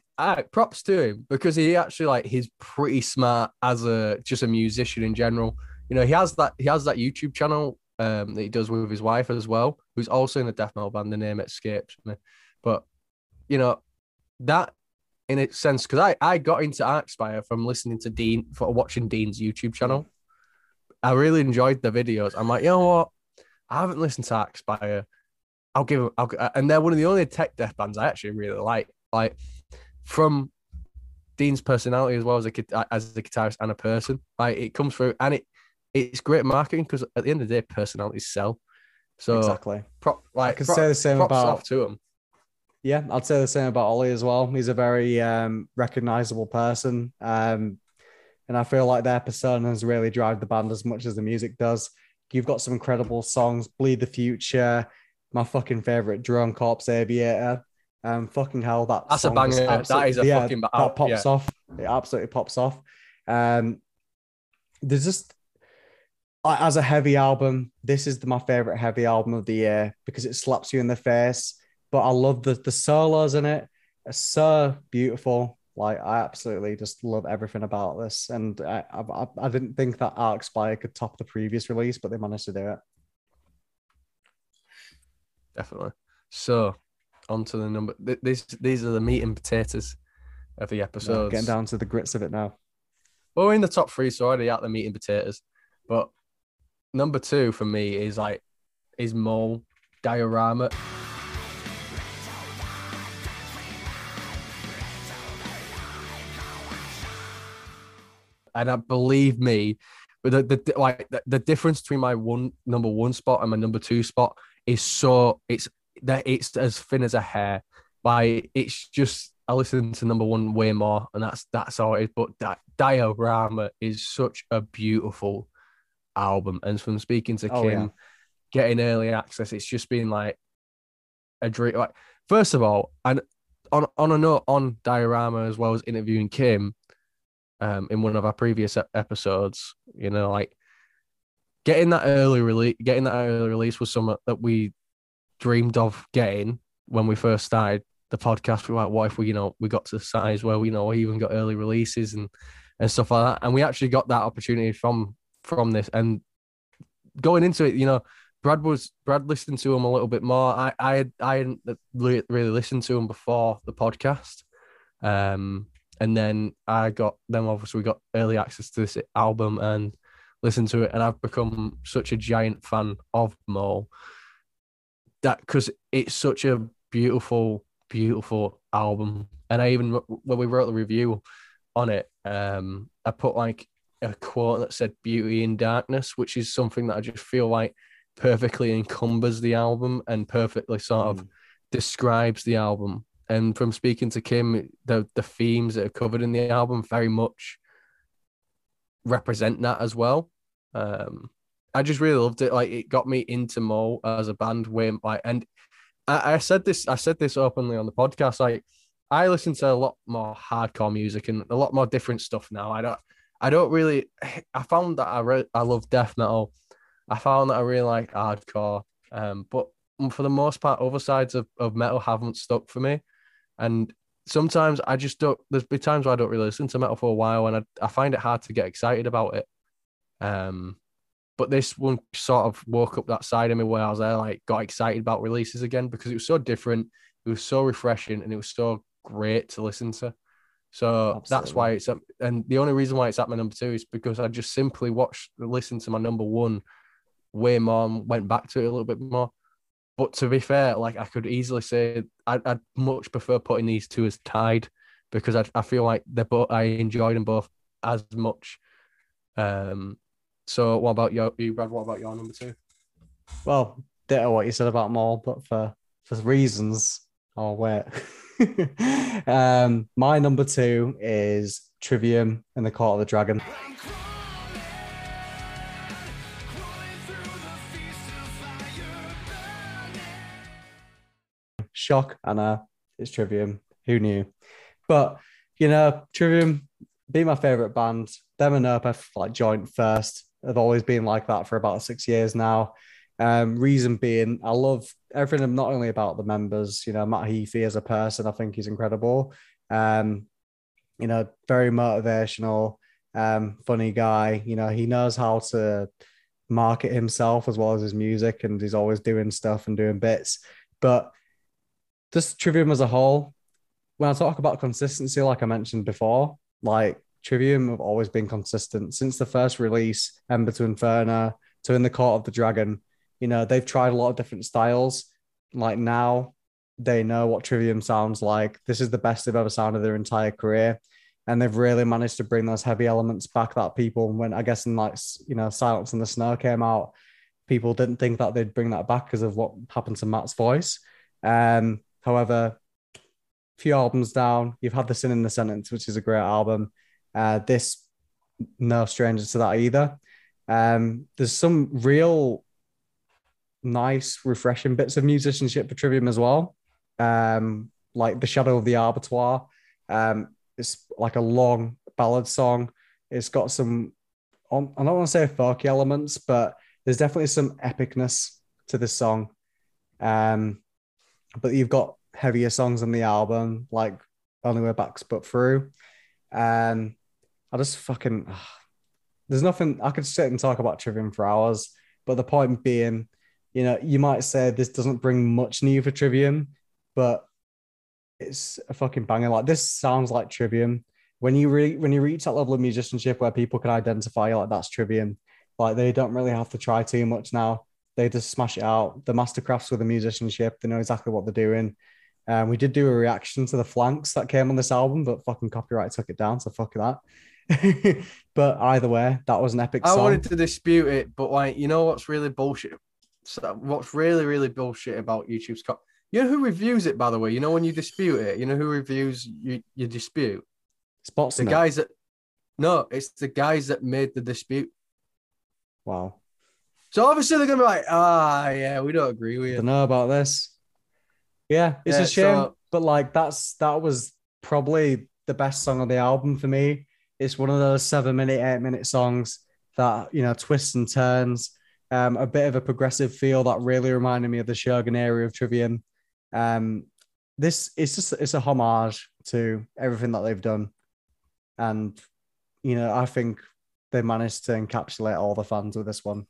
props to him because he actually like he's pretty smart as a just a musician in general. You know, he has that he has that YouTube channel um, that he does with his wife as well, who's also in a death metal band. The name escapes me, but you know that in a sense because I, I got into Archspire from listening to Dean for watching Dean's YouTube channel. I really enjoyed the videos. I'm like, you know what? I haven't listened to Archspire. I'll give them, I'll, and they're one of the only tech death bands I actually really like. Like from Dean's personality as well as a as a guitarist and a person. Like it comes through, and it it's great marketing because at the end of the day, personalities sell. So exactly. Prop, like I could say the same about off to him. Yeah, I'd say the same about Ollie as well. He's a very um, recognizable person. Um, and I feel like their personas really drive the band as much as the music does. You've got some incredible songs, Bleed the Future, my fucking favorite Drone Corpse Aviator. Um, fucking hell, that that's a banger. That is a yeah, fucking that pops yeah. off. It absolutely pops off. Um, there's just as a heavy album, this is my favorite heavy album of the year because it slaps you in the face. But I love the the solos in it. It's so beautiful. Like I absolutely just love everything about this, and I I, I didn't think that Archspire could top the previous release, but they managed to do it. Definitely. So, on to the number. These these are the meat and potatoes of the episode. getting down to the grits of it now. Well, we're in the top three, so already at the meat and potatoes. But number two for me is like is Mol Diorama. And I believe me, but the, the like the, the difference between my one number one spot and my number two spot is so it's that it's as thin as a hair. Like it's just I listen to number one way more, and that's that's all it is. But that diorama is such a beautiful album. And from speaking to oh, Kim, yeah. getting early access, it's just been like a dream. Like, first of all, and on on a note on Diorama as well as interviewing Kim um, in one of our previous episodes, you know, like getting that early release, getting that early release was something that we dreamed of getting when we first started the podcast. We were like, what if we, you know, we got to the size where we you know we even got early releases and and stuff like that, and we actually got that opportunity from from this. And going into it, you know, Brad was Brad listened to him a little bit more. I I had, I hadn't really listened to him before the podcast, um, and then I got then obviously we got early access to this album and listened to it, and I've become such a giant fan of Mol. That because it's such a beautiful, beautiful album, and I even when we wrote the review on it, um, I put like a quote that said beauty in darkness, which is something that I just feel like perfectly encumbers the album and perfectly sort of mm. describes the album. And from speaking to Kim, the the themes that are covered in the album very much represent that as well. Um, I just really loved it. Like it got me into Mol as a band. Way like, and I, I said this. I said this openly on the podcast. Like I listen to a lot more hardcore music and a lot more different stuff now. I don't. I don't really. I found that I re- I love death metal. I found that I really like hardcore. Um, but for the most part, other sides of, of metal haven't stuck for me. And sometimes I just don't. There's been times where I don't really listen to metal for a while, and I, I find it hard to get excited about it. Um, but this one sort of woke up that side of me where I was there, like got excited about releases again because it was so different, it was so refreshing, and it was so great to listen to. So Absolutely. that's why it's up. and the only reason why it's at my number two is because I just simply watched, listened to my number one way more, and went back to it a little bit more. But to be fair, like I could easily say, I'd, I'd much prefer putting these two as tied because I, I feel like they're both I enjoyed them both as much. Um, so what about your, you, Brad? What about your number two? Well, ditto what you said about Mol, but for for reasons. Oh wait. um, my number two is Trivium and the Court of the Dragon. Shock, know it's Trivium. Who knew? But you know, Trivium be my favorite band. Them and Opeth like joint first. Have always been like that for about six years now. Um, reason being, I love everything not only about the members, you know, Matt Heafy as a person, I think he's incredible. Um, you know, very motivational, um, funny guy. You know, he knows how to market himself as well as his music, and he's always doing stuff and doing bits. But just Trivium as a whole, when I talk about consistency, like I mentioned before, like Trivium have always been consistent since the first release, Ember to Inferno, to In the Court of the Dragon. You know, they've tried a lot of different styles. Like now, they know what Trivium sounds like. This is the best they've ever sounded their entire career. And they've really managed to bring those heavy elements back that people, when I guess in like, you know, Silence in the Snow came out, people didn't think that they'd bring that back because of what happened to Matt's voice. Um, however, a few albums down, you've had The Sin in the Sentence, which is a great album. Uh, this, no stranger to that either. Um, there's some real nice, refreshing bits of musicianship for Trivium as well. Um, like The Shadow of the Abattoir. Um, it's like a long ballad song. It's got some, I don't want to say folky elements, but there's definitely some epicness to this song. Um, but you've got heavier songs on the album, like Only Way Back's But Through. Um, I just fucking, ugh, there's nothing, I could sit and talk about Trivium for hours, but the point being, you know, you might say this doesn't bring much new for Trivium, but it's a fucking banger. Like this sounds like Trivium. When you re- when you reach that level of musicianship where people can identify like that's Trivium, like they don't really have to try too much now. They just smash it out. The mastercrafts with the musicianship, they know exactly what they're doing. Um, we did do a reaction to the Phalanx that came on this album, but fucking copyright took it down, so fuck that. but either way, that was an epic. I song. wanted to dispute it, but like, you know what's really bullshit? So what's really, really bullshit about YouTube's co- you know who reviews it, by the way? You know when you dispute it, you know who reviews you, your dispute? Spots The guys that no, it's the guys that made the dispute. Wow. So obviously they're gonna be like, ah, yeah, we don't agree with you. don't know about this. Yeah, it's Yeah, a shame, so- but like that's that was probably the best song on the album for me. It's one of those seven minute, eight minute songs that you know twists and turns, um, a bit of a progressive feel that really reminded me of the Shogun area of Trivium. Um, this it's just it's a homage to everything that they've done, and you know I think they managed to encapsulate all the fans with this one.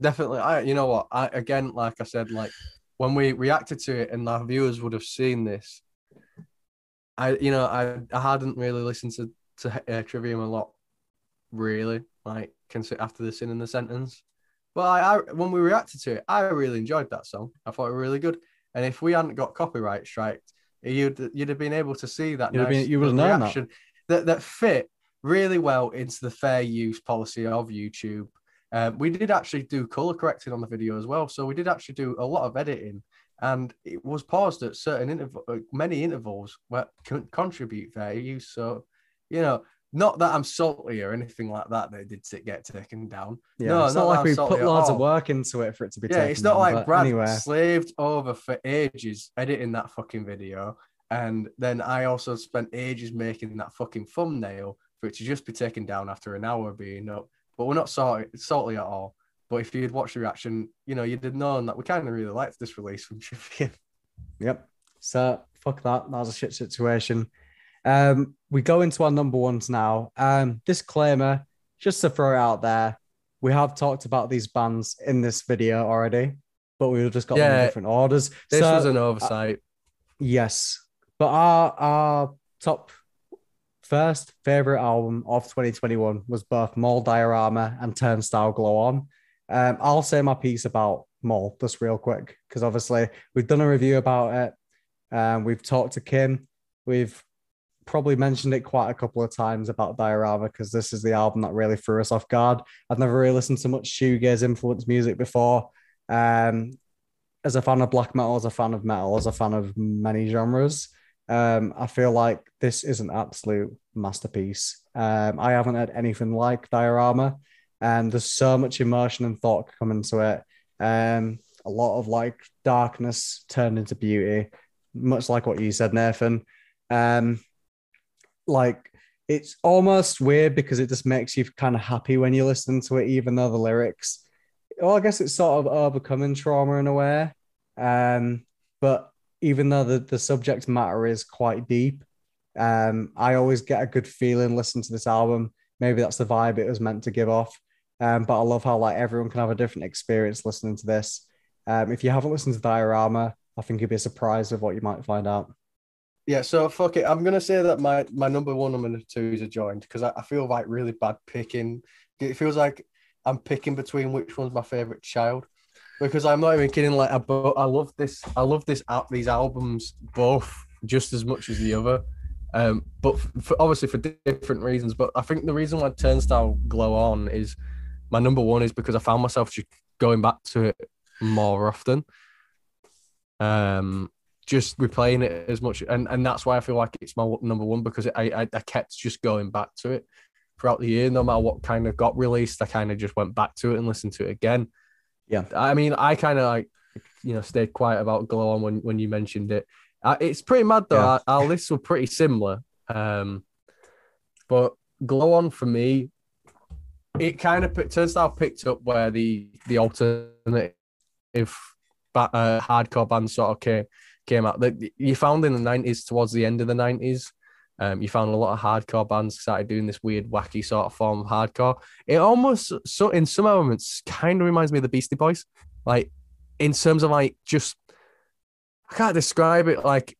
Definitely. I you know what? I again, like I said, like when we reacted to it and our viewers would have seen this, I you know, I, I hadn't really listened to, to uh, Trivium a lot, really, like consider after the sin in the sentence. But I, I when we reacted to it, I really enjoyed that song. I thought it was really good. And if we hadn't got copyright striked, you'd you'd have been able to see that You'd nice been- you would have known that. that. that fit really well into the fair use policy of YouTube. Um, we did actually do color correcting on the video as well, so we did actually do a lot of editing, and it was paused at certain interval, many intervals where can contribute fair use. So, you know, not that I'm salty or anything like that. They did get taken down. Yeah, No, it's not not like we put loads of work into it for it to be. Taken down. Yeah, it's not down, like Brad Anyway, slaved over for ages editing that fucking video, and then I also spent ages making that fucking thumbnail for it to just be taken down after an hour being up. But we're not salty, salty at all. But if you'd watched the reaction, you know, you'd have known that we kind of really liked this release from Trivium. Yep. So fuck that. That was a shit situation. Um, we go into our number ones now. Um, disclaimer, just to throw it out there, we have talked about these bands in this video already, but we've just got them in Yeah. different orders. This So, was an oversight. yes, but our our top first favorite album of 2021 was both Mol Diorama and Turnstile Glow On. Um, I'll say my piece about Mol just real quick because obviously we've done a review about it. Um, we've talked to Kim. We've probably mentioned it quite a couple of times about Diorama because this is the album that really threw us off guard. I've never really listened to much shoegaze influenced music before. Um, as a fan of black metal, as a fan of metal, as a fan of many genres, um, I feel like this is an absolute masterpiece. Um, I haven't heard anything like Diorama, and there's so much emotion and thought coming to it. Um, a lot of like darkness turned into beauty, much like what you said, Nathan. Um, like it's almost weird because it just makes you kind of happy when you listen to it, even though the lyrics. Well, I guess it's sort of overcoming trauma in a way. Um, but even though the, the subject matter is quite deep, um, I always get a good feeling listening to this album. Maybe that's the vibe it was meant to give off. Um, but I love how like everyone can have a different experience listening to this. Um, if you haven't listened to Diorama, I think you'd be surprised with what you might find out. Yeah, so fuck it. I'm gonna say that my my number one and number two is adjoined because I, I feel like really bad picking. It feels like I'm picking between which one's my favorite child. because I'm not even kidding. Like, I, I love this. I love this out these albums both just as much as the other. Um, but obviously for different reasons. But I think the reason why Turnstile Glow On is my number one is because I found myself just going back to it more often. Um, just replaying it as much, and and that's why I feel like it's my number one because I I, I kept just going back to it throughout the year. No matter what kind of got released, I kind of just went back to it and listened to it again. Yeah, I mean, I kind of like you know stayed quiet about Glow On when when you mentioned it. Uh, it's pretty mad though. Yeah. Our, our, lists were pretty similar, um, but Glow On for me, it kind of Turnstile picked up where the the alternative uh, hardcore band sort of came came out. That you found in the nineties, towards the end of the nineties, um, you found a lot of hardcore bands started doing this weird, wacky sort of form of hardcore. It almost, so in some elements, kind of reminds me of the Beastie Boys, like in terms of like just, I can't describe it. Like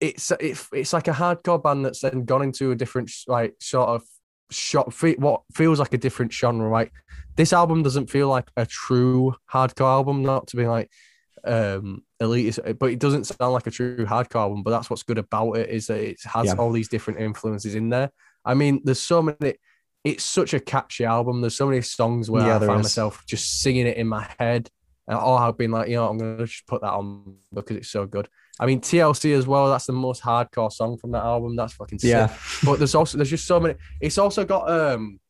it's it, it's like a hardcore band that's then gone into a different like sort of shot what feels like a different genre. Right, this album doesn't feel like a true hardcore album. Not to be like um elitist, but it doesn't sound like a true hardcore one But that's what's good about it is that it has yeah. all these different influences in there. I mean, there's so many. It's such a catchy album. There's so many songs where yeah, I find is. myself just singing it in my head, and all I've been like, you know, I'm gonna just put that on because it's so good. I mean, TLC as well. That's the most hardcore song from that album. That's fucking sick. Yeah. but there's also there's just so many. It's also got um,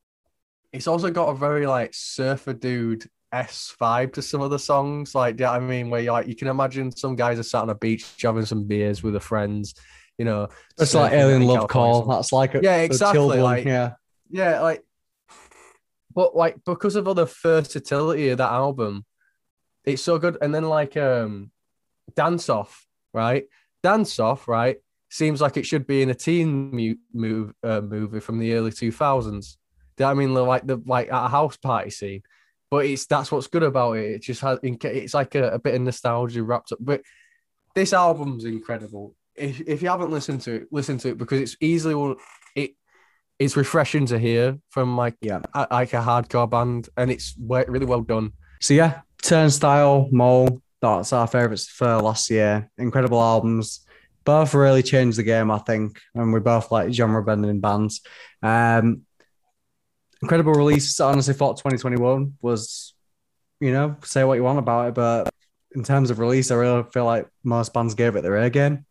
it's also got a very like surfer dude S vibe to some of the songs. Like, yeah, I mean, where you like you can imagine some guys are sat on a beach having some beers with their friends. You know, it's like Alien Love Call. That's like a, yeah, exactly. Like, yeah, yeah, like, but like because of all the versatility of that album, it's so good. And then like um, Dance Off, right? Dance Off, right? Seems like it should be in a teen mu- move, uh, movie from the early two thousands. I mean, like the like at a house party scene but it's that's what's good about it. It just has it's like a, a bit of nostalgia wrapped up. But this album's incredible. If, if you haven't listened to it, listen to it because it's easily it it's refreshing to hear from like yeah a, like a hardcore band, and it's really well done. So yeah, Turnstile, Mol, that's our favorites for last year. Incredible albums. Both really changed the game, I think, and we both like genre bending bands. Um, incredible release. I honestly thought 2021 was, you know, say what you want about it, but in terms of release, I really feel like most bands gave it their A game.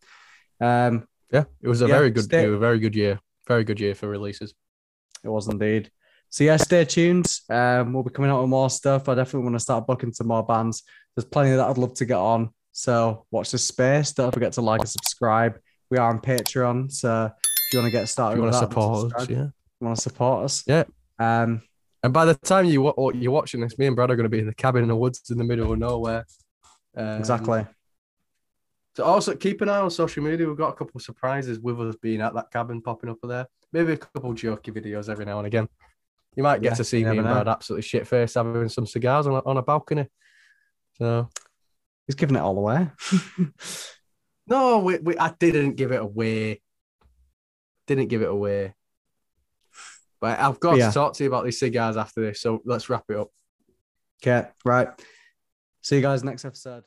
Um, yeah, it was a yeah, very good, stay, a very good year, very good year for releases. It was indeed. So yeah, stay tuned. Um, we'll be coming out with more stuff. I definitely want to start booking some more bands. There's plenty that I'd love to get on. So watch this space. Don't forget to like and subscribe. We are on Patreon, so if you want to get started, if you want to support us, yeah, you want to support us, yeah, um, and by the time you you're watching this, me and Brad are going to be in the cabin in the woods in the middle of nowhere. Um, exactly. So also keep an eye on social media. We've got a couple of surprises with us being at that cabin popping up there. Maybe a couple of jokey videos every now and again. You might get yeah, to see me and Brad absolutely shit face having some cigars on a, on a balcony. So he's giving it all away. no, we, we, I didn't give it away. Didn't give it away. But I've got yeah. to talk to you about these cigars after this. So let's wrap it up. Okay, right. See you guys next episode.